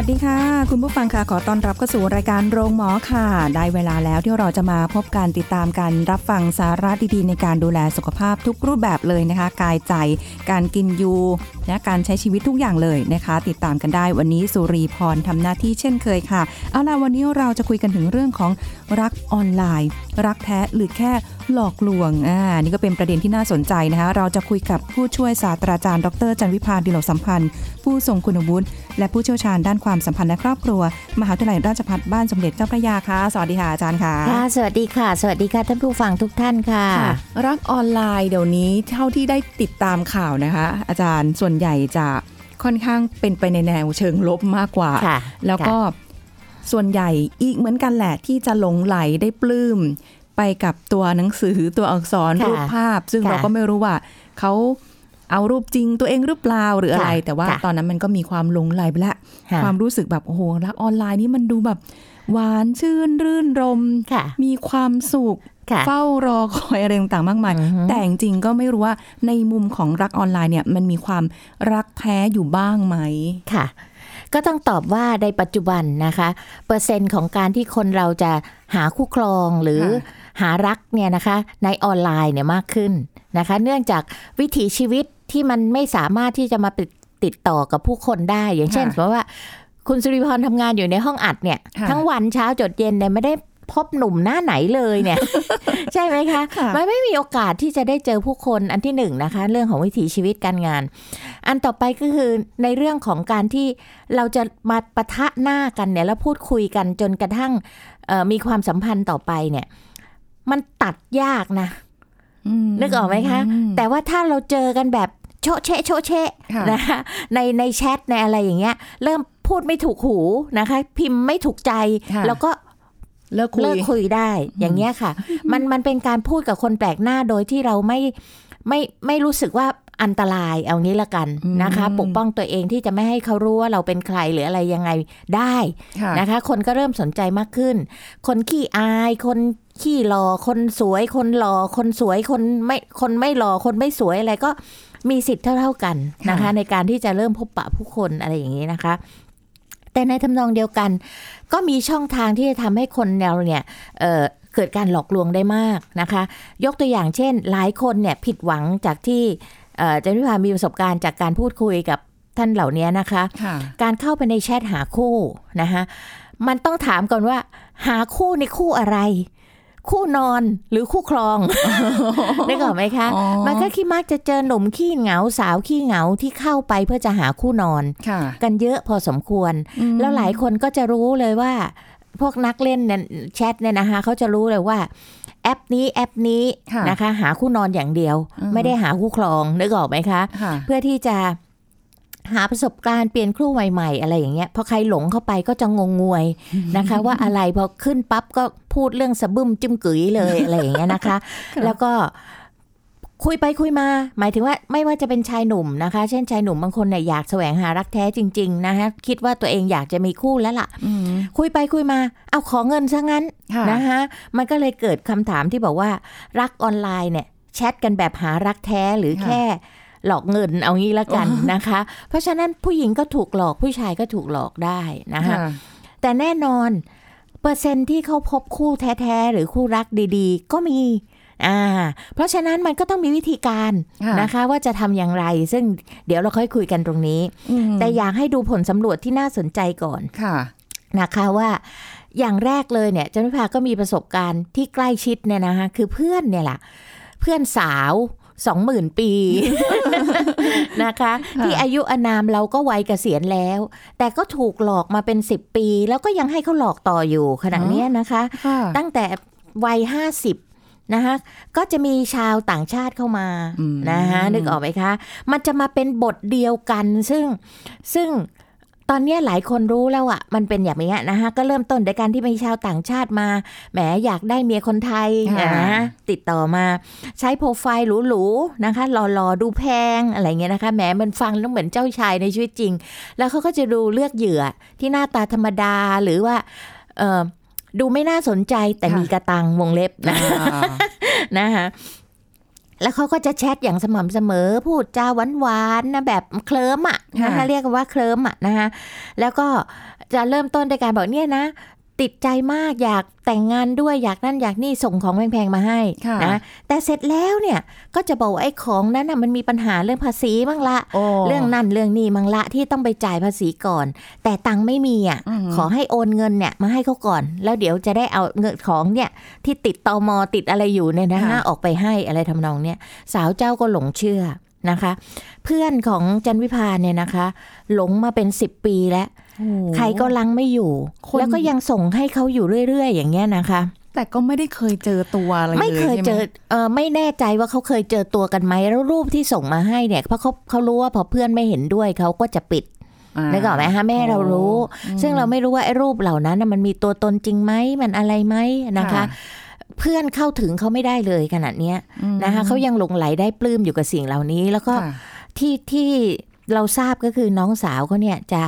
วัสดีค่ะ คุณผู้ฟังค่ะขอต้อนรับเข้าสู่รายการโรงหมอค่ะ ได้เวลาแล้วที่เราจะมาพบการติดตามการรับฟังสาระดีๆ ในการดูแลสุขภาพทุกรูปแบบเลยนะคะ กายใจ การกินยู และการใช้ชีวิตทุกอย่างเลยนะคะ ติดตามกันได้วันนี้สุรีพรทำหน้าที่เช่นเคยค่ะ เอาล่ะวันนี้เราจะคุยกันถึงเรื่องของรักออนไลน์ รักแท้หรือแค่หลอกลวง อ่า นี่ก็เป็นประเด็นที่น่าสนใจนะคะ เราจะคุยกับผู้ช่วยศาสตราจารย์ ดรจันวิพาดิโลกสัมพันธ์ ผู้ทรงคุณวุฒิและผู้เชี่ยวชาญด้านความสัมพันธ์และครอบครัว มหาวิทยาลัยราชภัฏบ้านสมเด็จเจ้าพระยาค่ะ สวัสดีค่ะอาจารย์ค่ะ ค่ะ สวัสดีค่ะ สวัสดีค่ะท่านผู้ฟังทุกท่านค่ะค่ะรักออนไลน์เดี๋ยวนี้เท่าที่ได้ติดตามข่าวนะคะ อาจารย์ส่วนใหญ่จะค่อนข้างเป็นไปในแนวเชิงลบมากกว่าค่ะแล้วก็ส่วนใหญ่อีกเหมือนกันแหละที่จะหลงไหลได้ปลื้มไปกับตัวหนังสือตัวอักษรค่ะรูปภาพ ซึ่งค่ะเราก็ไม่รู้ว่าเขาเอารูปจริงตัวเองหรือเปล่าหรืออะไรค่ะแต่ว่าค่ะตอนนั้นมันก็มีความหลงไหลไปละค่ะความรู้สึกแบบโอ้โหรักออนไลน์นี่มันดูแบบ หวานชื่นรื่นรมค่ะมีความสุขค่ะ เฝ้ารอคอยอะไรต่างๆมากมายอือฮึแต่จริงๆก็ไม่รู้ว่าในมุมของรักออนไลน์เนี่ยมันมีความรักแท้อยู่บ้างไหมค่ะ ก็ต้องตอบว่าในปัจจุบันนะคะ เปอร์เซ็นต์ของการที่คนเราจะหาคู่ครองหรือค่ะหารักเนี่ยนะคะ ในออนไลน์เนี่ยมากขึ้นนะคะ เนื่องจากวิถีชีวิตที่มันไม่สามารถที่จะมาติดติดต่อกับผู้คนได้ อย่างเช่นค่ะสมมติว่าคุณสุริพรทำงานอยู่ในห้องอัดเนี่ยค่ะทั้งวันเช้าจดเย็นเนี่ยไม่ได้ พบหนุ่มหน้าไหนเลยเนี่ย ใช่ไหมคะค่ะมันไม่มีโอกาสที่จะได้เจอผู้คนอันที่หนึ่งนะคะ เรื่องของวิถีชีวิตการงาน อันต่อไปก็คือในเรื่องของการที่เราจะมาปะทะหน้ากันเนี่ยแล้วพูดคุยกันจนกระทั่งเอ่อมีความสัมพันธ์ต่อไปเนี่ย มันตัดยากนะมนึกออกไหมคะอืมแต่ว่าถ้าเราเจอกันแบบโชะเชะโชะเชะค่ะนะคะในในแชทในอะไรอย่างเงี้ย เริ่มพูดไม่ถูกหูนะคะ พิมพ์ไม่ถูกใจค่ะแล้วก็ เลิกคุยเลิกคุยได้ อย่างเงี้ยค่ะ มันมันเป็นการพูดกับคนแปลกหน้าโดยที่เราไม่ไม่ไม่รู้สึกว่าอันตรายเอางี้ละกันนะคะอืมปกป้องตัวเองที่จะไม่ให้เขารู้ว่าเราเป็นใครหรืออะไรยังไงได้ค่ะนะคะ คนก็เริ่มสนใจมากขึ้น คนขี้อาย คนขี้หล่อคนสวย คนหล่อคนสวยคนไม่คนไม่หล่อคนไม่สวยอะไรก็มีสิทธิ์เท่าๆกันนะคะค่ะในการที่จะเริ่มพบปะผู้คนอะไรอย่างนี้นะคะ แต่ในทำนองเดียวกัน ก็มีช่องทางที่จะทำให้คนเราเนี่ยเอ่อเกิดการหลอกลวงได้มากนะคะ ยกตัวอย่างเช่น หลายคนเนี่ยผิดหวังจากที่เอ่อเจนวิพามีประสบการณ์จากการพูดคุยกับท่านเหล่านี้นะคะค่ะการเข้าไปในแชทหาคู่นะคะมันต้องถามก่อนว่า หาคู่ในคู่อะไร คู่นอนหรือคู่ครองได้ก่อนไหมคะอ๋อมันก็คิดมักจะเจอหนุ่มขี้เหงาสาวขี้เหงาที่เข้าไปเพื่อจะหาคู่นอนค่ะกันเยอะพอสมควรอืมแล้วหลายคนก็จะรู้เลยว่า พวกนักเล่นเนี่ยแชทเนี่ยนะคะเขาจะรู้เลยว่าแอปนี้แอปนี้ค่ะนะคะ หาคู่นอนอย่างเดียวอืมไม่ได้หาคู่ครองนึกออกไหมคะค่ะเพื่อที่จะ หาประสบการณ์เปลี่ยนครู่ใหม่ๆ อะไรอย่างเงี้ยพอใครหลงเข้าไปก็จะงงงวยนะคะ ว่าอะไรพอขึ้นปั๊บก็พูดเรื่องสะบึมจิ้มกุ๋ยเลยอะไรอย่างเงี้ยนะคะค่ะแล้วก็คุยไปคุยมา หมายถึงว่าไม่ว่าจะเป็นชายหนุ่มนะคะ เช่นชายหนุ่มบางคนเนี่ยอยากแสวงหารักแท้จริง ๆ นะคะคิดว่าตัวเองอยากจะมีคู่แล้วล่ะอืมคุยไปคุยมา เอาขอเงินซะงั้นค่ะนะคะมันก็เลยเกิดคำถามที่บอกว่า รักออนไลน์เนี่ยแชทกันแบบหารักแท้หรือค่ะแค่ หลอกเงินเอางี้ละกันนะคะ เพราะฉะนั้นผู้หญิงก็ถูกหลอกผู้ชายก็ถูกหลอกได้นะคะค่ะแต่แน่นอน เปอร์เซ็นต์ที่เขาพบคู่แท้ๆ หรือคู่รักดีๆ ก็มีอ่าเพราะฉะนั้นมันก็ต้องมีวิธีการค่ะนะคะว่าจะทำอย่างไร ซึ่งเดี๋ยวเราค่อยคุยกันตรงนี้อืมแต่อยากให้ดูผลสำรวจที่น่าสนใจก่อนค่ะนะคะว่าอย่างแรกเลยเนี่ยจันวิภาก็มีประสบการณ์ที่ใกล้ชิดเนี่ยนะคะคือเพื่อนเนี่ยแหละเพื่อนสาว สองหมื่นปีนะคะค่ะที่อายุอานามเราก็วัยเกษียณแล้ว แต่ก็ถูกหลอกมาเป็นสิบปี แล้วก็ยังให้เขาหลอกต่ออยู่ขณะเนี้ยนะคะค่ะตั้งแต่วัยห้าสิบนะคะก็จะมีชาวต่างชาติเข้ามาอืมนะคะนึกออกไหมคะ มันจะมาเป็นบทเดียวกันซึ่งซึ่ง ตอนเนี้ยหลายคนรู้แล้วอะมันเป็นอย่างนี้ยนะคะก็เริ่มต้นในการที่มีชาวต่างชาติมา แหมอยากได้เมียคนไทยค่ะนะติดต่อมาใช้โปรไฟล์หรูๆนะคะหล่อๆดูแพงอะไรเงี้ยนะคะแหมมันฟังแล้วเหมือนเจ้าชายในชีวิตจริง แล้วเขาก็จะดูเลือกเหยื่อที่หน้าตาธรรมดาหรือว่าเออดูไม่น่าสนใจแต่ค่ะมีกระตังวงเล็บนะอ่านะคะ แล้วเขาก็จะแชทอย่างสม่ำเสมอ พูดจาหวานๆนะแบบเคลิ้มอะนะคะเรียกกันว่าเคลิ้มอะนะคะแล้วก็จะเริ่มต้นด้วยการบอกเนี่ยนะ ติดใจมากอยากแต่งงานด้วยอยากนั่นอยากนี่ส่งของแพงๆมาให้ค่ะนะแต่เสร็จแล้วเนี่ยก็จะบอกว่าไอ้ของนั้นน่ะมันมีปัญหาเรื่องภาษีบ้างละโอ้เรื่องนั่นเรื่องนี้มังละที่ต้องไปจ่ายภาษีก่อน แต่ตังค์ไม่มีอะอืมขอให้โอนเงินเนี่ยมาให้เขาก่อน แล้วเดี๋ยวจะได้เอาเงินของเนี่ยที่ติดตอมอติดอะไรอยู่เนี่ยนะฮะค่ะออกไปให้อะไรทำนองเนี่ยสาวเจ้าก็หลงเชื่อนะคะ เพื่อนของจันวิพาเนี่ยนะคะ หลงมาเป็นสิบปีแล้วโอ้ ใครก็ลังไม่อยู่คนแล้วก็ยังส่งให้เขาอยู่เรื่อยๆ อย่างเงี้ยนะคะ แต่ก็ไม่ได้เคยเจอตัวอะไรเลยไม่เคยใช่หเจอเออไม่แน่ใจว่าเขาเคยเจอตัวกันไหมแล้วรูปที่ส่งมาให้เนี่ยเพราะเขาเขารู้ว่าพอเพื่อนไม่เห็นด้วยเขาก็จะปิดอ่านึกออกไหมฮะแม่เรารู้อืมซึ่งเราไม่รู้ว่าไอ้รูปเหล่านั้นน่ะมันมีตัวตนจริงไหมมันอะไรไหมนะคะ เพื่อนเข้าถึงเขาไม่ได้เลยขนาดเนี้ยอืมนะคะเขายังหลงไหลได้ปลื้มอยู่กับสิ่งเหล่านี้ แล้วก็ค่ะที่ที่เราทราบก็คือน้องสาวเขาเนี่ยจะ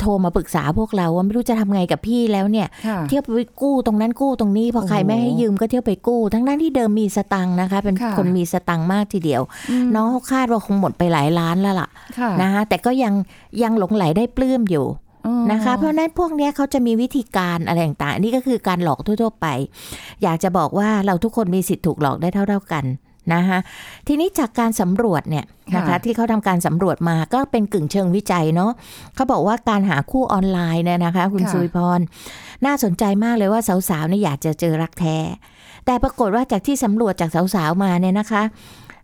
โทรมาปรึกษาพวกเราว่าไม่รู้จะทำไงกับพี่แล้วเนี่ยค่ะเที่ยวไปกู้ตรงนั้นกู้ตรงนี้พอใครโอ้โหไม่ให้ยืมก็เที่ยวไปกู้ ทั้งนั้นที่เดิมมีสตังค์นะคะ เป็นค่ะคนมีสตังค์มากทีเดียวมน้องเขาคาดว่าคงหมดไปหลายล้านแล้วล่ะค่ะนะคะแต่ก็ยังยังหลงไหลได้ปลื้มอยู่อ๋อนะคะ เพราะฉะนั้นพวกเนี้ยเขาจะมีวิธีการอะไรต่างๆอันนี่ก็คือการหลอกทั่ว ๆ ไป อยากจะบอกว่าเราทุกคนมีสิทธิ์ถูกหลอกได้เท่า ๆกัน นะคะทีนี้จากการสำรวจเนี่ยนะคะที่เขาทำการสำรวจมาก็เป็นกึ่งเชิงวิจัยเนาะเขาบอกว่าการหาคู่ออนไลน์เนี่ยนะคะ คุณสุริพร น่าสนใจมากเลยว่าสาวๆเนี่ยอยากจะเจอรักแท้ แต่ปรากฏว่าจากที่สำรวจจากสาวๆมาเนี่ยนะคะ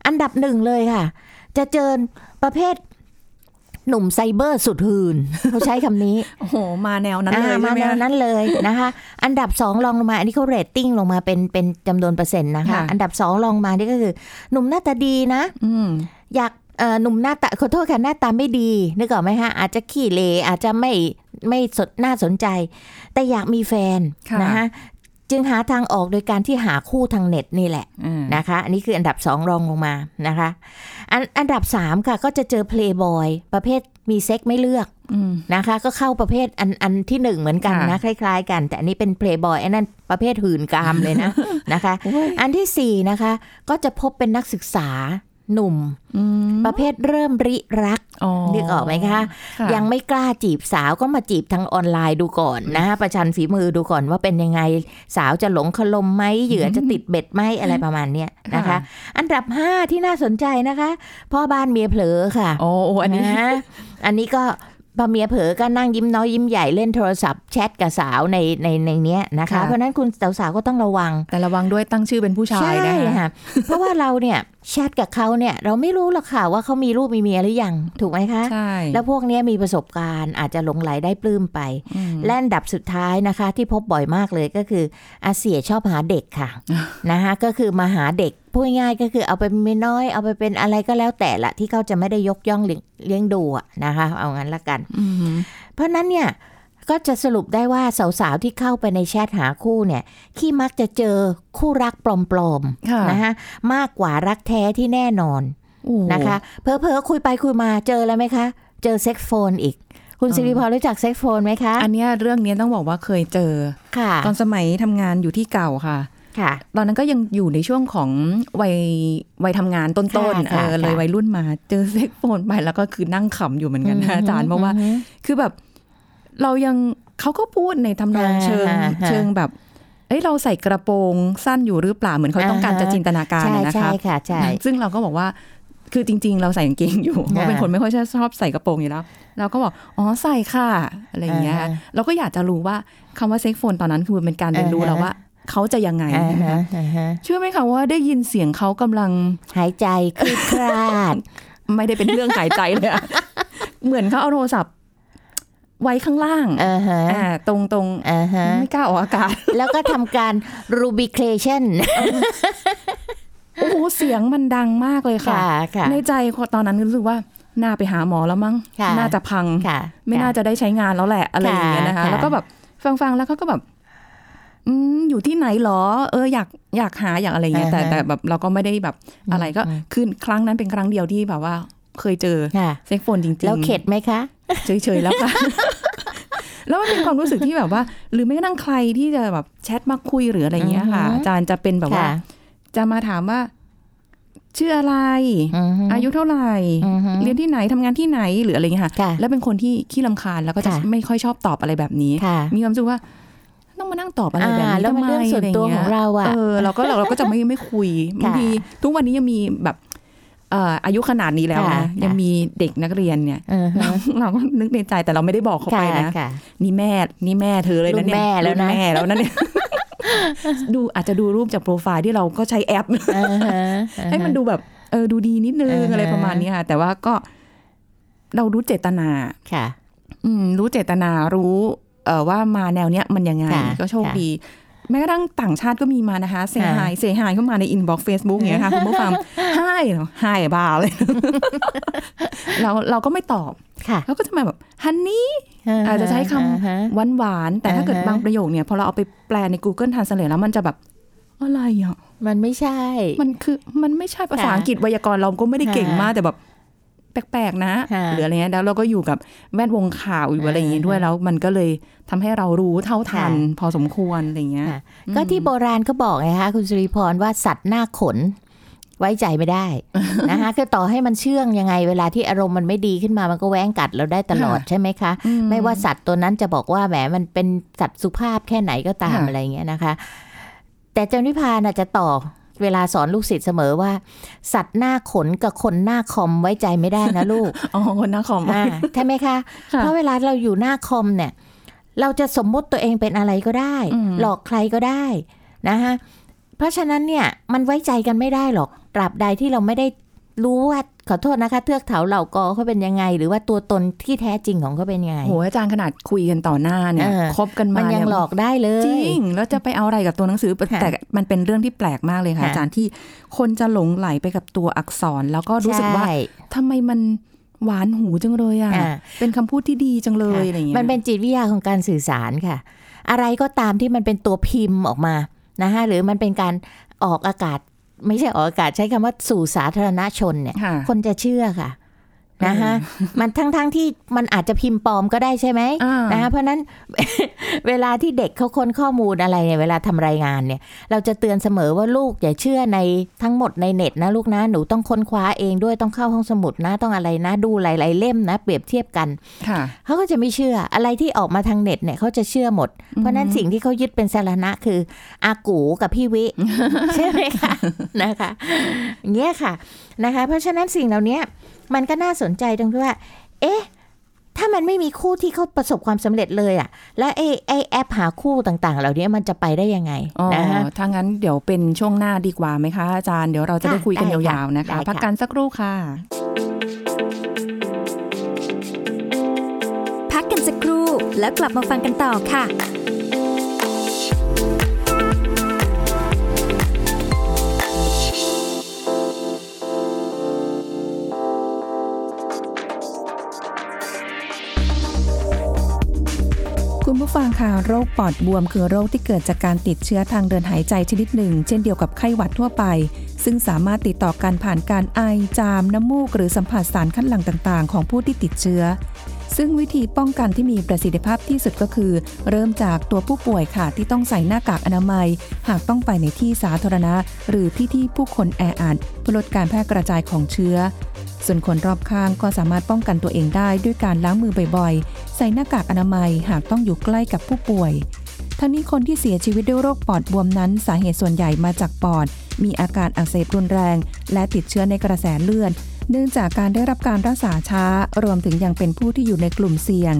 อันดับหนึ่งเลยค่ะ จะเจอประเภท หนุ่มไซเบอร์สุดหืนเขาใช้คำนี้ โอ้โห มาแนวนั้นเลยอ่ามาใช่ไหแนวนั้นเลยนะคะ อันดับสองรองลงมา อันนี้เขาเรตติ้งลงมาเป็นเป็นจำนวนเปอร์เซ็นต์นะคะค่ะอันดับสองรองมานี่ก็คือ หนุ่มหน้าตาดีนะอืมอยากเอ่อหนุ่มหน้าตาขอโทษค่ะหน้าตาไม่ดีนึกออกไหมคะอาจจะขี้เหร่อาจจะไม่ไม่สนน่าสนใจ แต่อยากมีแฟนค่ะนะคะ จึงหาทางออกโดยการที่หาคู่ทางเน็ตนี่แหละอ่านะคะ อันนี้คืออันดับสองรองลงมานะคะ อันอันดับสามค่ะก็จะเจอเพลย์บอยประเภทมีเซ็กไม่เลือกอืมนะคะ ก็เข้าประเภทอันอันที่หนึ่งเหมือนกันนะ คล้าย ๆ กัน แต่อันนี้เป็นเพลย์บอยอันนั้นประเภทหื่นกามเลยนะนะคะโอ้ยอันที่สี่นะคะ ก็จะพบเป็นนักศึกษา หนุ่มอืมประเภทเริ่มริรักอ๋อนึกออกไหมคะค่ะยังไม่กล้าจีบสาวก็มาจีบทางออนไลน์ดูก่อนนะประชันฝีมือดูก่อนว่าเป็นยังไง สาวจะหลงคลมไหมเหยื่อจะติดเบ็ดไหมอะไรประมาณเนี้ยนะคะค่ะอันดับห้าที่น่าสนใจนะคะพ่อบ้านเมียเผลอค่ะโอ้โอ้อันนี้นะอันนี้ก็พอเมียเผลอก็นั่งยิ้มน้อยยิ้มใหญ่เล่นโทรศัพท์แชทกับสาวในในในเนี้ยนะคะค่ะเพราะฉะนั้นคุณสาวๆก็ต้องระวังแต่ระวังด้วยตั้งชื่อเป็นผู้ชายนะใช่คะค่ะเพราะว่าเราเนี่ย แชทกับเขาเนี่ย เราไม่รู้หรอกค่ะว่าเขามีลูกมีเมียหรือยังถูกไหมคะใช่แล้วพวกเนี้ยมีประสบการณ์อาจจะหลงไหลได้ปลื้มไปอืมและอันดับสุดท้ายนะคะ ที่พบบ่อยมากเลยก็คืออาเสี่ยชอบหาเด็กค่ะนะคะก็คือมาหาเด็กพูดง่ายๆก็คือเอาไปเป็นเมียน้อยเอาไปเป็นอะไรก็แล้วแต่ละที่เขาจะไม่ได้ยกย่องเลี้ยงเลี้ยงดูอะนะคะ เอางั้นละกันอืมเพราะฉะนั้นเนี่ย ก็จะสรุปได้ว่าสาวๆที่เข้าไปในแชทหาคู่เนี่ยที่มักจะเจอคู่รักปลอมค่ะๆนะคะมากกว่ารักแท้ที่แน่นอนโอ้นะคะ เผลอเผลอๆคุยไปคุยมาเจอแล้วไหมคะ เจอ sex phone อีก คุณสิริพรรู้จัก sex phone ไหมคะ อันเนี้ยเรื่องเนี้ยต้องบอกว่าเคยเจอค่ะ ตอนสมัยทำงานอยู่ที่เก่าค่ะค่ะ ตอนนั้นก็ยังอยู่ในช่วงของวัยวัยทำงานต้นค่ะๆเอค่ะอเลยค่ะวัยรุ่นมาเจอเซ็กโฟนไปแล้วก็คือนั่งขำอยู่เหมือนกันนะอาจารย์เพราะว่าอืมคือแบบ เรายังเขาก็พูดในทำนองอ่าเชิงฮะเชิงแบบ เอ้ยเราใส่กระโปรงสั้นอยู่หรือเปล่าเหมือนเขาต้องการอ่าฮะจะจินตนาการใช่อะนะใช่คะค่ะใช่ซึ่งเราก็บอกว่าคือจริง ๆ เราใส่กางเกงอยู่เพราะเป็นคนไม่ค่อยชอบใส่กระโปรงอยู่แล้ว เราก็บอกอ๋อใส่ค่ะอะไรอย่างเงี้ยอ่าฮะเราก็อยากจะรู้ว่าคำว่าเซ็กโฟนตอนนั้นคือเป็นการเรียนรู้อ่าฮะแล้วว่าเขาจะยังไงอ่าใช่ไหมฮะคะอ่าฮะเชื่อไหมคะว่าได้ยินเสียงเขากำลังหายใจคลืดคลาด ไม่ได้เป็นเรื่องหายใจเลยอะเหมือนเขาเอาโทรศัพท์ ไว้ข้างล่างอ่าฮะอ่าตรงตรงอ่าฮะไม่กล้าออกอากาศ แล้วก็ทำการ rubication โอ้โหเสียงมันดังมากเลยค่ะค่ะค่ะ ในใจตอนนั้นรู้สึกว่าน่าไปหาหมอแล้วมั้งค่ะน่าจะพังค่ะไม่น่าจะได้ใช้งานแล้วแหละอะไรอย่างเงี้ยนะคะค่ะแล้วก็แบบฟังๆแล้วเขาก็แบบอืมอยู่ที่ไหนหรอ เอออยากอยากหาอยากอะไรเงี้ยแต่แต่แบบเราก็ไม่ได้แบบอะไรก็คือครั้งนั้นเป็นครั้งเดียวที่แบบว่าเคยเจอค่ะเซ็กโฟนจริงๆ แล้วเข็ดไหมคะ เฉยๆแล้วค่ะ แล้วมันเป็นความรู้สึกที่แบบว่า หรือไม่กระทั่งใครที่จะแบบแชทมาคุยหรืออะไรเงี้ยค่ะอือฮึอาจารย์จะเป็นแบบว่าค่ะจะมาถามว่าชื่ออะไรอือฮึอายุเท่าไหร่อือฮึเรียนที่ไหนทำงานที่ไหนหรืออะไรเงี้ยค่ะค่ะแล้วเป็นคนที่ขี้ลำคาญแล้วก็จะค่ะไม่ค่อยชอบตอบอะไรแบบนี้ค่ะมีความรู้สึกว่าต้องมานั่งตอบอะไรแบบอ่านี้แล้วมันทำไเรื่องส่วนตัวของเราอะเออเราก็เราเราก็จะไม่ไม่คุยบางทีทุกวันนี้ยังมีแบบเอ่ออายุขนาดนี้แล้วค่ะนะยังมีเด็กนักเรียนเนี่ยอือฮึเราเราก็นึกในใจแต่เราไม่ได้บอกเขาไปนะค่ะนี่แม่นี่แม่เธอเลยนะเนี่ยรุ่นแม่แล้วนะรุ่แม่แล้วนะเนี่ยดูอาจจะดูรูปจากโปรไฟล์ที่เราก็ใช้แอปอือฮึให้มันดูแบบเออดูดีนิดนึงอ่าฮะอะไรประมาณนี้ค่ะ แต่ว่าก็เรารู้เจตนาค่ะ อืม รู้เจตนารู้ เอ่อว่ามาแนวเนี้ยมันยังไงค่ะก็โชคค่ะดี แม้กระทั่งต่างชาติก็มีมานะคะ say ค่ะ hi say hi เข้ามาใน inbox เฟซบุ๊กอย่างเงี้ยค่ะคุณผู้ฟัง hi hi บ้าเลยเราเราก็ไม่ตอบค่ะเราก็จะมาแบบ honeyอาจจะใช้คำอ่าฮะหวานหวานๆแต่ถ้าเกิดอ่าฮะบางประโยคเนี่ยพอเราเอาไปแปลใน Google Translate แล้วมันจะแบบอะไรอะมันไม่ใช่ มันคือมันไม่ใช่ภาษาค่ะอังกฤษไวยากรณ์เราก็ไม่ได้เก่งค่ะมากแต่แบบ แปลกๆนะค่ะหรืออะไรเงี้ยแล้วเราก็อยู่กับแวดวงข่าวอยู่อะไรอย่างเงี้ยด้วยอ่าฮะแล้วมันก็เลยทำให้เรารู้เท่าทันค่ะพอสมควรอะไรเงี้ยค่ะก็ที่โบราณเขาบอกไงคะคุณสุริพรว่าสัตว์หน้าขนไว้ใจไม่ได้นะคะคือต่อให้มันเชื่องยังไง เวลาที่อารมณ์มันไม่ดีขึ้นมามันก็แว้งกัดเราได้ตลอดค่ะใช่ไหมคะอืไม่ว่าสัตว์ตัวนั้นจะบอกว่าแหมมันเป็นสัตว์สุภาพแค่ไหนก็ตามค่ะอะไรเงี้ยนะคะ แต่เจ้านิพาน่ะจะต่อ เวลาสอนลูกศิษย์เสมอว่า สัตว์หน้าขนกับคนหน้าคอมไว้ใจไม่ได้นะลูกอ๋อคนนะคอมอ่าใช่ไหมคะค่ะเพราะเวลาเราอยู่หน้าคอมเนี่ย เราจะสมมุติตัวเองเป็นอะไรก็ได้อืมหลอกใครก็ได้นะคะเพราะฉะนั้นเนี่ยมันไว้ใจกันไม่ได้หรอกตราบใดที่เราไม่ได้รู้ว่า ขอโทษนะคะ เทือกเถาเหล่ากอเขาเป็นยังไง หรือว่าตัวตนที่แท้จริงของเขาเป็นยังไงโหอาจารย์ขนาดคุยกันต่อหน้าเนี่ยเออคบกันมามันยังเนี่ยหลอกได้เลย จริง แล้วจะไปเอาอะไรกับตัวหนังสือค่ะแต่มันเป็นเรื่องที่แปลกมากเลยค่ะค่ะ อาจารย์ที่คนจะหลงไหลไปกับตัวอักษร แล้วก็รู้สึกว่าใช่ทำไมมันหวานหูจังเลยอะอ่าเป็นคำพูดที่ดีจังเลยอะไรอย่างเงี้ยมันเป็นจิตวิทยาของการสื่อสารค่ะ อะไรก็ตามที่มันเป็นตัวพิมพ์ออกมานะคะหรือมันเป็นการออกอากาศ ไม่ใช่ออกอากาศใช้คำว่าสู่สาธารณชนเนี่ยค่ะคนจะเชื่อค่ะ นะคะมันทั้งๆทที่มันอาจจะพิมพ์ปลอมก็ได้ใช่ไหมอ่านนะคะเพราะฉะนั้นเวลาที่เด็กเขาค้นข้อมูลอะไรเนี่ยเวลาทำรายงานเนี่ย เราจะเตือนเสมอว่าลูกอย่าเชื่อในทั้งหมดในเน็ตนะลูกนะหนูต้องค้นคว้าเองด้วยต้องเข้าห้องสมุดนะต้องอะไรนะ ดูหลายๆเล่มนะ เปรียบเทียบกันค่ะเขาก็จะไม่เชื่ออะไรที่ออกมาทางเน็ตเนี่ยเขาจะเชื่อหมด เพราะฉะนั้นสิ่งที่เขายึดเป็นสาระคืออากูกับพี่วิใช่ไหมคะนะคะอย่างเงี้ยค่ะ นะคะ เพราะฉะนั้นสิ่งเหล่านี้มันก็น่าสนใจตรงที่ว่า เอ๊ะ ถ้ามันไม่มีคู่ที่เขาประสบความสำเร็จเลยอะ่ะ แล้วไอ้ไอ้แอปหาคู่ต่างๆ เหล่านี้มันจะไปได้ยังไงอ๋อนะคะถ้างั้นเดี๋ยวเป็นช่วงหน้าดีกว่าไหมคะอาจารย์ เดี๋ยวเราจะค่ะได้คุยกันได้ค่ะยาวๆนะคะได้ค่ะพักกันสักครู่ค่ะ พักกันสักครู่แล้วกลับมาฟังกันต่อค่ะ โรคปอดบวมคือโรคที่เกิดจากการติดเชื้อทางเดินหายใจชนิดหนึ่ง เช่นเดียวกับไข้หวัดทั่วไป ซึ่งสามารถติดต่อกันผ่านการไอ จาม น้ำมูก หรือสัมผัสสารคัดหลั่งต่าง ๆ ของผู้ที่ติดเชื้อ ซึ่งวิธีป้องกันที่มีประสิทธิภาพที่สุดก็คือ เริ่มจากตัวผู้ป่วยค่ะที่ต้องใส่หน้ากากอนามัย หากต้องไปในที่สาธารณะ หรือที่ที่ผู้คนแออัดเพื่อลดการแพร่กระจายของเชื้อ ส่วนคนรอบข้างก็สามารถป้องกันตัวเองได้ด้วยการล้างมือบ่อยๆ ใส่หน้ากากอนามัยหากต้องอยู่ใกล้กับผู้ป่วยทั้งนี้คนที่เสียชีวิตด้วยโรคปอดบวมนั้น สาเหตุส่วนใหญ่มาจากปอด มีอาการอักเสบรุนแรง และติดเชื้อในกระแสเลือด เนื่องจากการได้รับการรักษาช้ารวมถึงยังเป็นผู้ที่อยู่ในกลุ่มเสี่ยง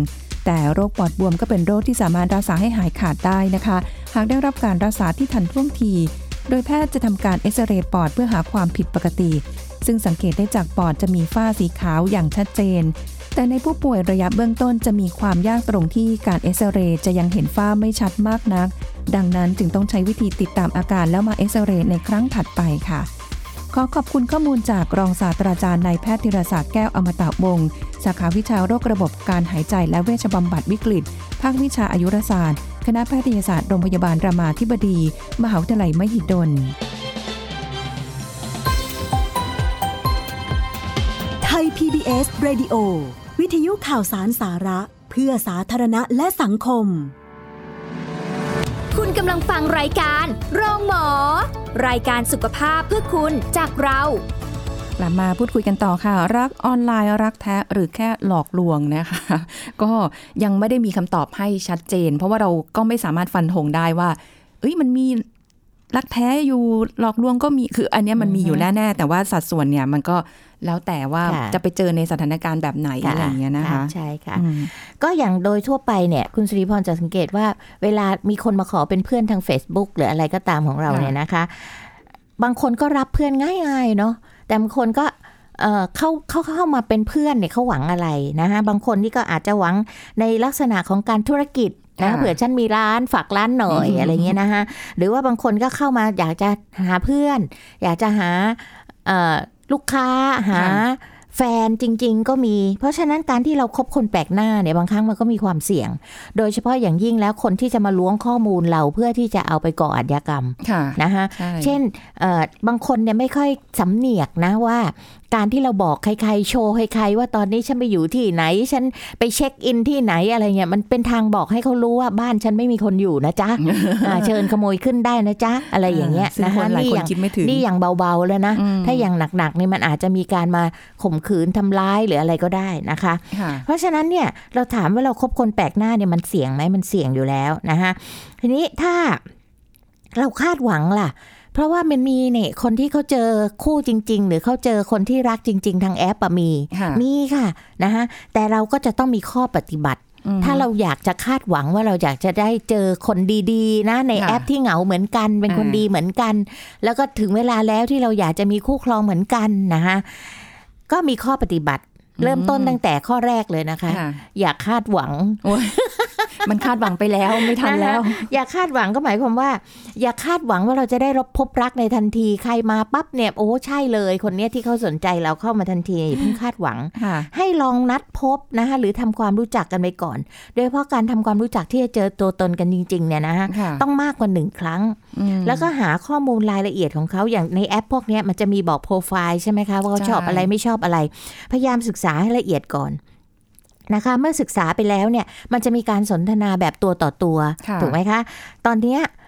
แต่โรคปอดบวมก็เป็นโรคที่สามารถรักษาให้หายขาดได้นะคะ หากได้รับการรักษาที่ทันท่วงที โดยแพทย์จะทำการเอ็กซเรย์ปอดเพื่อหาความผิดปกติ ซึ่งสังเกตได้จากปอดจะมีฝ้าสีขาวอย่างชัดเจน แต่ในผู้ป่วยระยะเบื้องต้นจะมีความยากตรงที่การเอ็กซเรย์จะยังเห็นฝ้าไม่ชัดมากนัก ดังนั้นจึงต้องใช้วิธีติดตามอาการแล้วมาเอ็กซเรย์ในครั้งถัดไปค่ะ ขอขอบคุณข้อมูลจากรองศาสตราจารย์นายแพทย์ธีรศาสตร์แก้วอมตะวงศ์สาขาวิชาโรคระบบการหายใจและเวชบำบัดวิกฤต ภาควิชาอายุรศาสตร์ คณะแพทยศาสตร์โรงพยาบาลรามาธิบดี มหาวิทยาลัยมหิดล ไทย PBS Radio วิทยุข่าวสารสาระ เพื่อสาธารณะและสังคม คุณกำลังฟังรายการโรงหมอ รายการสุขภาพเพื่อคุณจากเรา กลับมาพูดคุยกันต่อค่ะ รักออนไลน์รักแท้หรือแค่หลอกลวงนะคะ ก็ยังไม่ได้มีคำตอบให้ชัดเจน เพราะว่าเราก็ไม่สามารถฟันธงได้ว่า เอ้ยมันมีรักแท้อยู่หลอกลวงก็มีคืออันนี้มันมีอยู่แน่ๆแต่ว่าสัดส่วนเนี่ยมันก็ แล้วแต่ว่าค่ะจะไปเจอในสถานการณ์แบบไหนอะไรอย่างเงี้ยนะคะใช่ค่ะอืมก็อย่างโดยทั่วไปเนี่ย คุณสุริพรจะสังเกตว่าเวลามีคนมาขอเป็นเพื่อนทาง Facebook หรืออะไรก็ตามของเราค่ะเนี่ยนะคะ บางคนก็รับเพื่อนง่ายๆเนาะแต่บางคนก็เอ่อเข้าเข้าเข้ามาเป็นเพื่อนเนี่ยเขาหวังอะไรนะคะบางคนนี่ก็อาจจะหวังในลักษณะของการธุรกิจนะค่ะเผื่อฉันมีร้านฝากร้านหน่อยอืมอะไรเงี้ยนะคะหรือว่าบางคนก็เข้ามาอยากจะหาเพื่อน อยากจะหาเอ่อ ลูกค้าหาแฟนจริง ๆ ก็มี เพราะฉะนั้นการที่เราคบคนแปลกหน้าเนี่ยบางครั้งมันก็มีความเสี่ยง โดยเฉพาะอย่างยิ่งแล้วคนที่จะมาล้วงข้อมูลเราเพื่อที่จะเอาไปก่ออาชญากรรมค่ะนะคะใช่เช่นเอ่อบางคนเนี่ยไม่ค่อยสำเนียกนะว่าการที่เราบอกใครๆ โชว์ใครๆว่าตอนนี้ฉันไปอยู่ที่ไหน ฉันไปเช็คอินที่ไหนอะไรเงี้ยมันเป็นทางบอกให้เขารู้ว่าบ้านฉันไม่มีคนอยู่นะจ๊ะอ่าเชิญขโมยขึ้นได้นะจ๊ะอะไรอย่างเงี้ยซึ่งนะคคะนหลายนี่คนอย่างคิดไม่ถึงนี่อย่างเบาๆแล้วนะอืมถ้าอย่างหนักๆนี่มันอาจจะมีการมาข่มขืนทำร้ายหรืออะไรก็ได้นะคะค่ะเพราะฉะนั้นเนี่ยเราถามว่าเราคบคนแปลกหน้าเนี่ยมันเสี่ยงไหมมันเสี่ยงอยู่แล้วนะคะทีนี้ถ้าเราคาดหวังล่ะ เพราะว่ามันมีเนี่ยคนที่เขาเจอคู่จริง ๆ หรือเขาเจอคนที่รักจริง ๆ ทางแอปอะมีค่ะมีค่ะนะคะแต่เราก็จะต้องมีข้อปฏิบัติอืมถ้าเราอยากจะคาดหวังว่าเราอยากจะได้เจอคนดีๆ นะ ในค่ะแอปที่เหงาเหมือนกัน เป็นคนอ่าดีเหมือนกัน แล้วก็ถึงเวลาแล้วที่เราอยากจะมีคู่ครองเหมือนกันนะคะก็มีข้อปฏิบัติ เริ่มต้นตั้งแต่ข้อแรกเลยนะคะค่ะอย่าคาดหวังโอ้ย มันคาดหวังไปแล้วไม่ทันแล้วนะคะอย่าคาดหวังก็หมายความว่า อย่าคาดหวังว่าเราจะได้รับพบรักในทันทีใครมาปั๊บเนี่ยโอ้ใช่เลย คนเนี้ยที่เขาสนใจเราเข้ามาทันทีอย่าเพิ่งคาดหวังค่ะให้ลองนัดพบนะคะหรือทำความรู้จักกันไปก่อน โดยเฉพาะการทำความรู้จักที่จะเจอตัวตนกันจริงๆเนี่ยนะคะค่ะต้องมากกว่าหนึ่งครั้งอืมแล้วก็หาข้อมูลรายละเอียดของเขาอย่างในแอปพวกเนี้ยมันจะมีบอกโปรไฟล์ใช่ไหมคะว่าเขาใช่ชอบอะไรไม่ชอบอะไร พยายามศึกษาให้ละเอียดก่อน นะคะ เมื่อศึกษาไปแล้วเนี่ยมันจะมีการสนทนาแบบตัวต่อตัวค่ะถูกไหมคะ ตอนเนี้ยเอ่อ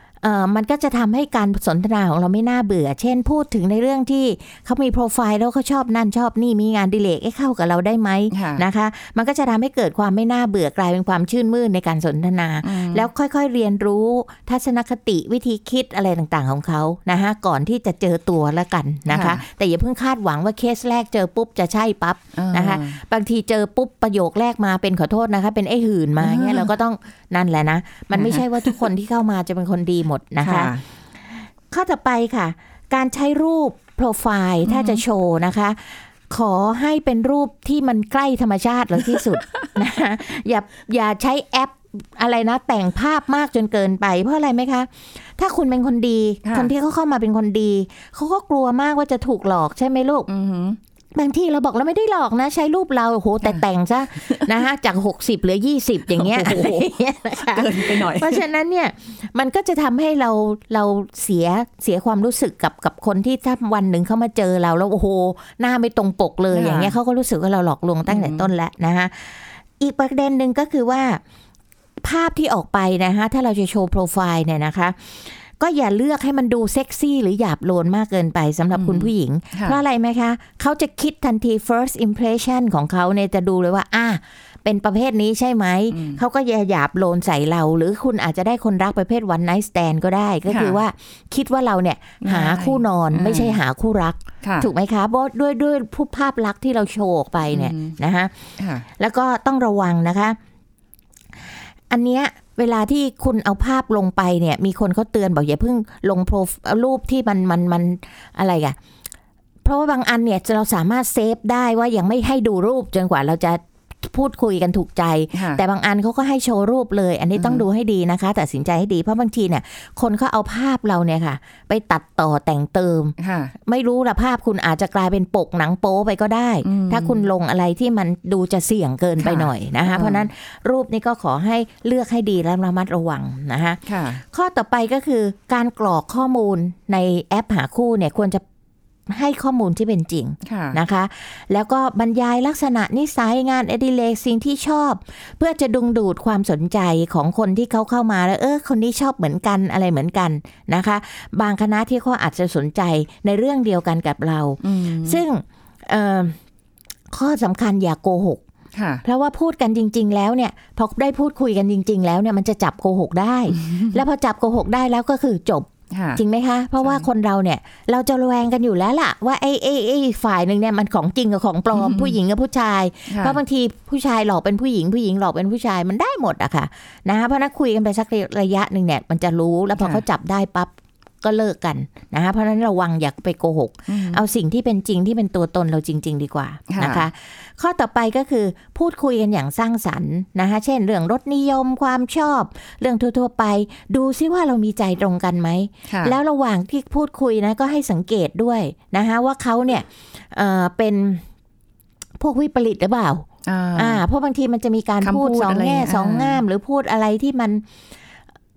มันก็จะทำให้การสนทนาของเราไม่น่าเบื่อ เช่นพูดถึงในเรื่องที่เขามีโปรไฟล์แล้วเขาชอบนั่นชอบนี่มีงานอดิเลกให้เข้ากับเราได้ไหมค่ะนะคะ มันก็จะทำให้เกิดความไม่น่าเบื่อกลายเป็นความชื่นมื่นในการสนทนาอืมแล้วค่อยๆเรียนรู้ทัศนคติวิธีคิดอะไรต่างๆของเขานะคะก่อนที่จะเจอตัวแล้วกันนะคะค่ะแต่อย่าเพิ่งคาดหวังว่าเคสแรกเจอปุ๊บจะใช่ปั๊บนะคะ บางทีเจอปุ๊บประโยคแรกมาเป็นขอโทษนะคะ เป็นไอ้หื่นมาเนี่ยเราก็ต้อง นั่นแหละนะ มันไม่ใช่ว่าทุกคนที่เข้ามาจะเป็นคนดีหมดนะคะ ข้อต่อไปค่ะ การใช้รูปโปรไฟล์ถ้าจะโชว์นะคะขอให้เป็นรูปที่มันใกล้ธรรมชาติเราที่สุดนะคะอย่าอย่าใช้แอปอะไรนะ แต่งภาพมากจนเกินไป เพราะอะไรไหมคะ ถ้าคุณเป็นคนดีค่ะคนที่เขาเข้ามาเป็นคนดี เขาก็กลัวมากว่าจะถูกหลอกใช่ไหมลูกอือหือ บางทีเราบอกเราไม่ได้หลอกนะ ใช้รูปเราโอ้โหแต่แต่งซะนะฮะจาก 60เหลือ 20 อย่างเงี้ยโอ้โหอะไรอย่างเงี้ยนะคะเกินไปหน่อย เพราะฉะนั้นเนี่ยมันก็จะทำให้เราเราเสียเสียความรู้สึกกับกับคนที่ถ้าวันหนึ่งเขามาเจอเราแล้วโอ้โหหน้าไม่ตรงปกเลยค่ะอย่างเงี้ยเขาก็รู้สึกว่าเราหลอกลวงตั้งแต่อืมต้นแล้วนะคะอีกประเด็นหนึ่งก็คือว่าภาพที่ออกไปนะคะถ้าเราจะโชว์โปรไฟล์เนี่ยนะคะ ก็อย่าเลือกให้มันดูเซ็กซี่หรือหยาบโลนมากเกินไปสำหรับคุณผู้หญิงค่ะเพราะอะไรไหมคะ เขาจะคิดทันที first impression ของเขาเนี่ยจะดูเลยว่า อะเป็นประเภทนี้ใช่ไหม เขาก็อย่าหยาบโลนใส่เรา หรือคุณอาจจะได้คนรักประเภท one night stand ก็ได้ ก็คือค่ะว่าคิดว่าเราเนี่ยหาคู่นอนอืมไม่ใช่หาคู่รักค่ะถูกไหมคะเพราะด้วยด้วยผู้ภาพลักษณ์ที่เราโชว์ออกไปเนี่ยอืมนะคะค่ะแล้วก็ต้องระวังนะคะ อันเนี้ยเวลาที่คุณเอาภาพลงไปเนี่ย มีคนเขาเตือนบอกอย่าเพิ่งลงโปรรูปที่มันมันมันอะไรอะเพราะว่าบางอันเนี่ยเราสามารถเซฟได้ว่ายังไม่ให้ดูรูปจนกว่าเราจะ พูดคุยกันถูกใจค่ะแต่บางอันเขาก็ให้โชว์รูปเลย อันนี้ต้องดูให้ดีนะคะตัดสินใจให้ดีเพราะบางทีเนี่ย คนเขาเอาภาพเราเนี่ยค่ะ ไปตัดต่อแต่งเติมค่ะไม่รู้ละภาพคุณอาจจะกลายเป็นปกหนังโป๊ไปก็ได้อืมถ้าคุณลงอะไรที่มันดูจะเสี่ยงเกินไปค่ะหน่อยนะคะอืมเพราะฉะนั้นรูปนี้ก็ขอให้เลือกให้ดีและระมัดระวังนะคะค่ะข้อต่อไปก็คือการกรอกข้อมูลในแอปหาคู่เนี่ยควรจะ ให้ข้อมูลที่เป็นจริงค่ะนะคะ แล้วก็บรรยายลักษณะนิสัยงานอดิเรกสิ่งที่ชอบ เพื่อจะดึงดูดความสนใจของคนที่เขาเข้ามาแล้วเออคนนี้ชอบเหมือนกันอะไรเหมือนกันนะคะ บางคณะที่เขาอาจจะสนใจในเรื่องเดียวกันกับเราอืมซึ่งเอ่อข้อสำคัญอย่าโกหกค่ะเพราะว่าพูดกันจริง ๆ แล้วเนี่ยพอได้พูดคุยกันจริง ๆ แล้วเนี่ยมันจะจับโกหกได้ แล้วพอจับโกหกได้แล้วก็คือจบค่ะ จริงไหมคะ เพราะว่าคนเราเนี่ย เราจะระแวงกันอยู่แล้วล่ะ ว่าไอ้ไอ้ไอ้ฝ่ายหนึ่งเนี่ยมันของจริงกับของปลอมผู้หญิงกับผู้ชายค่ะเพราะบางทีผู้ชายหลอกเป็นผู้หญิงผู้หญิงหลอกเป็นผู้ชายมันได้หมดอะค่ะนะคะเพราะนักคุยกันไปสักระยะหนึ่งเนี่ยมันจะรู้แล้วพอค่ะเขาจับได้ปั๊บ ก็เลิกกันนะคะเพราะฉะนั้นระวังอย่าไปโกหกมเอาสิ่งที่เป็นจริงที่เป็นตัวตนเราจริง ๆ ดีกว่าค่ะนะคะ ข้อต่อไปก็คือพูดคุยกันอย่างสร้างสรรค์นะคะเช่น เรื่องรสนิยมความชอบ เรื่องทั่วๆไป ดูซิว่าเรามีใจตรงกันไหมค่ะแล้วระหว่างที่พูดคุยนะก็ให้สังเกตด้วยนะคะว่าเขาเนี่ยเอ่อเป็นพวกวิปริตหรือเปล่าอ่าอ่าเพราะบางทีมันจะมีการคำพูพูดดสองอะไรแง่อ่าสองงาม หรือพูดอะไรที่มัน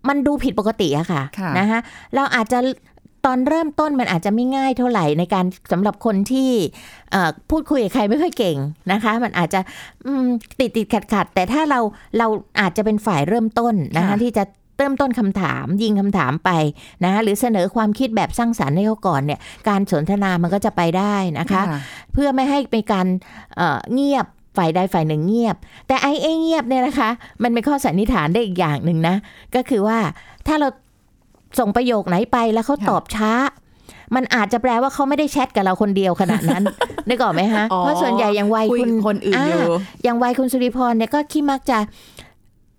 มันดูผิดปกติอะค่ะค่ะนะคะเราอาจจะตอนเริ่มต้นมันอาจจะไม่ง่ายเท่าไหร่ในการสำหรับคนที่เอ่อพูดคุยกับใครไม่ค่อยเก่งนะคะ มันอาจจะอืมติดติดขัดขัดๆแต่ถ้าเราเราอาจจะเป็นฝ่ายเริ่มต้นนะคะค่ะที่จะเริ่มต้นคำถามยิงคำถามไปนะคะหรือเสนอความคิดแบบสร้างสรรค์ให้เขาก่อนเนี่ยการสนทนามันก็จะไปได้นะคะ เพื่อไม่ให้เป็นการเอ่อเงียบ ฝ่ายใดฝ่ายหนึ่งเงียบ แต่ไอ้ไอ้เงียบเนี่ยนะคะ มันเป็นข้อสันนิษฐานได้อีกอย่างหนึ่งนะ ก็คือว่าถ้าเราส่งประโยคไหนไปแล้วเขาค่ะตอบช้า มันอาจจะแปลว่าเขาไม่ได้แชทกับเราคนเดียวขนาดนั้นนึกออกไหมฮะอ๋อเพราะส่วนใหญ่อย่างวัยคุยคุณคนอื่นอยู่าอย่างวัยคุณสุริพรเนี่ยก็ขี้มักจะ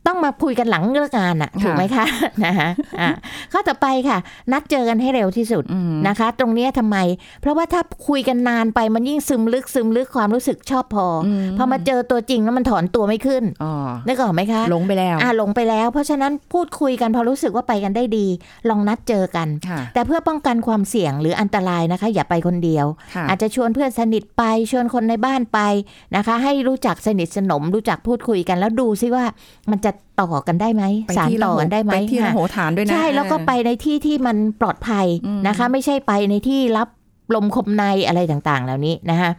ต้องมาคุยกันหลังเลิกงานอะค่ะถูกไหมคะนะคะอะข้อต่อไปค่ะ นัดเจอกันให้เร็วที่สุดอืมนะคะ ตรงเนี้ยทำไม เพราะว่าถ้าคุยกันนานไปมันยิ่งซึมลึกซึมลึกความรู้สึกชอบพออมพอมาเจอตัวจริงแล้วมันถอนตัวไม่ขึ้นอ๋อนึกออกไหมคะหลงไปแล้วอ่าหลงไปแล้ว เพราะฉะนั้นพูดคุยกันพอรู้สึกว่าไปกันได้ดี ลองนัดเจอกันค่ะแต่เพื่อป้องกันความเสี่ยงหรืออันตรายนะคะ อย่าไปคนเดียวค่ะอาจจะชวนเพื่อนสนิทไปชวนคนในบ้านไปนะคะ ให้รู้จักสนิทสนมรู้จักพูดคุยกันแล้วดูซิว่ามันจะต่อกันได้ไหมไปสารที่ต่อกันได้ไหมไปที่ระค่ะโหฐานด้วยนะใช่แล้วก็ไปในที่ที่มันปลอดภัยอืมนะคะ ไม่ใช่ไปในที่รับลมคมในอะไรต่างๆ เหล่านี้นะคะ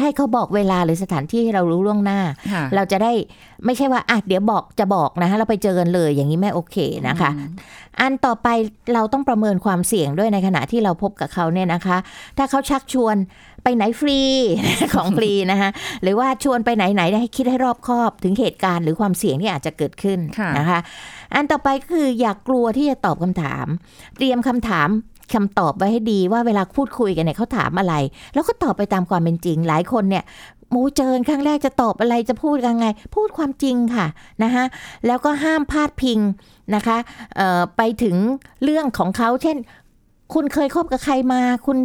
ให้เขาบอกเวลาหรือสถานที่ให้เรารู้ล่วงหน้าค่ะเราจะได้ไม่ใช่ว่าอะเดี๋ยวบอกจะบอกนะคะเราไปเจอกันเลยอย่างนี้ไม่โอเคนะคะ อันต่อไปเราต้องประเมินความเสี่ยงด้วยในขณะที่เราพบกับเขาเนี่ยนะคะ ถ้าเขาชักชวน ไปไหนฟรีของฟรีนะคะหรือว่าชวนไปไหนไหนให้คิดให้รอบคอบถึงเหตุการณ์หรือความเสี่ยงที่อาจจะเกิดขึ้นค่ะนะคะอันต่อไปก็คืออย่ากกลัวที่จะตอบคำถาม เตรียมคำถามคำตอบไว้ให้ดีว่าเวลาพูดคุยกันเนี่ยเขาถามอะไร แล้วก็ตอบไปตามความเป็นจริง หลายคนเนี่ยโมเจอครั้งแรกจะตอบอะไรจะพูดยังไง พูดความจริงค่ะนะคะแล้วก็ห้ามพาดพิงนะคะเอ่อไปถึงเรื่องของเขาเช่น คุณเคยคบกับใครมา คุณ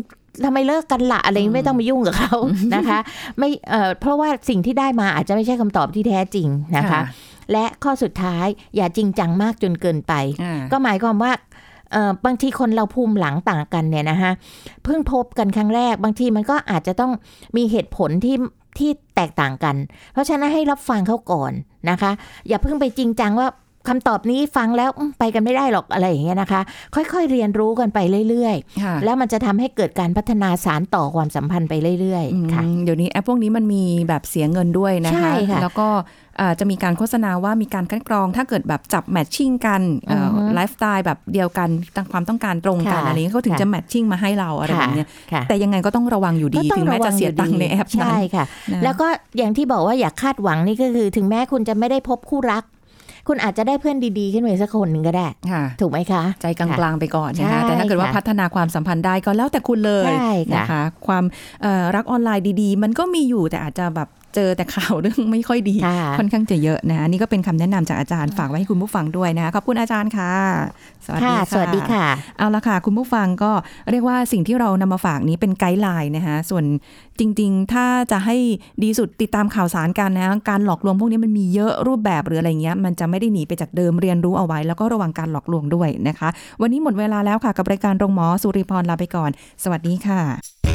ทำไมเลิกกันละอะไรไม่ต้องมายุ่งกับเขานะคะ ไม่เอ่อเพราะว่าสิ่งที่ได้มาอาจจะไม่ใช่คำตอบที่แท้จริงนะคะ และข้อสุดท้ายอย่าจริงจังมากจนเกินไปอ่าก็หมายความว่าเอ่อบางทีคนเราภูมิหลังต่างกันเนี่ยนะคะเพิ่งพบกันครั้งแรก บางทีมันก็อาจจะต้องมีเหตุผลที่ที่แตกต่างกัน เพราะฉะนั้นให้รับฟังเขาก่อนนะคะ อย่าเพิ่งไปจริงจังว่า คำตอบนี้ฟังแล้วอืมไปกันไม่ได้หรอกอะไรอย่างเงี้ยนะคะ ค่อยๆเรียนรู้กันไปเรื่อยค่ะๆแล้วมันจะทำให้เกิดการพัฒนาสารต่อความสัมพันธ์ไปเรื่อยอืมๆค่ะเดี๋ยวนี้แอปพวกนี้มันมีแบบเสียเงินด้วยนะใช่คะค่ะแล้วก็อ่าจะมีการโฆษณาว่ามีการคัดกรอง ถ้าเกิดแบบจับแมทชิ่งกันอือฮึไลฟ์สไตล์แบบเดียวกันตามความต้องการตรงกันค่ะอะไรนี้เขาถึงค่ะจะแมทชิ่งมาให้เราอะไรแบบเนี้ยค่ะแต่ยังไงก็ต้องระวังอยู่ดีก็ต้อถึงแม้ระวัจะเสียตังค์ในแอปนั้นใช่ค่ะนะแล้วก็อย่างที่บอกว่าอย่าคาดหวังนี่ก็คือ ถึงแม้คุณจะไม่ได้พบคู่รัก คุณอาจจะได้เพื่อนดีๆ ขึ้นมาอีกสักคนหนึ่งก็ได้ค่ะถูกไหมคะ ใจกลางๆไปก่อนนะใช่คะแต่ถ้าเกิดว่าค่ะพัฒนาความสัมพันธ์ได้ก็แล้วแต่คุณเลยใช่ค่ะนะคะ ความเอ่อรักออนไลน์ดีๆ มันก็มีอยู่แต่อาจจะแบบ เจอแต่ข่าวเรื่องไม่ค่อยดี ค่ะค่อนข้างจะเยอะนะคะนี่ก็เป็นคำแนะนำจากอาจารย์ฝากไว้ให้คุณผู้ฟังด้วยนะคะขอบคุณอาจารย์ค่ะ สวัสดีค่ะค่ะสวัสดีค่ะ เอาละค่ะ คุณผู้ฟังก็เรียกว่าสิ่งที่เรานำมาฝากนี้เป็นไกด์ไลน์นะคะส่วนจริง ๆ ถ้าจะให้ดีสุดติดตามข่าวสารกันนะการหลอกลวงพวกนี้มันมีเยอะรูปแบบหรืออะไรเงี้ยมันจะไม่ได้หนีไปจากเดิมเรียนรู้เอาไว้ แล้วก็ระวังการหลอกลวงด้วยนะคะ วันนี้หมดเวลาแล้วค่ะกับรายการโรงหมอสุริพรลาไปก่อน สวัสดีค่ะ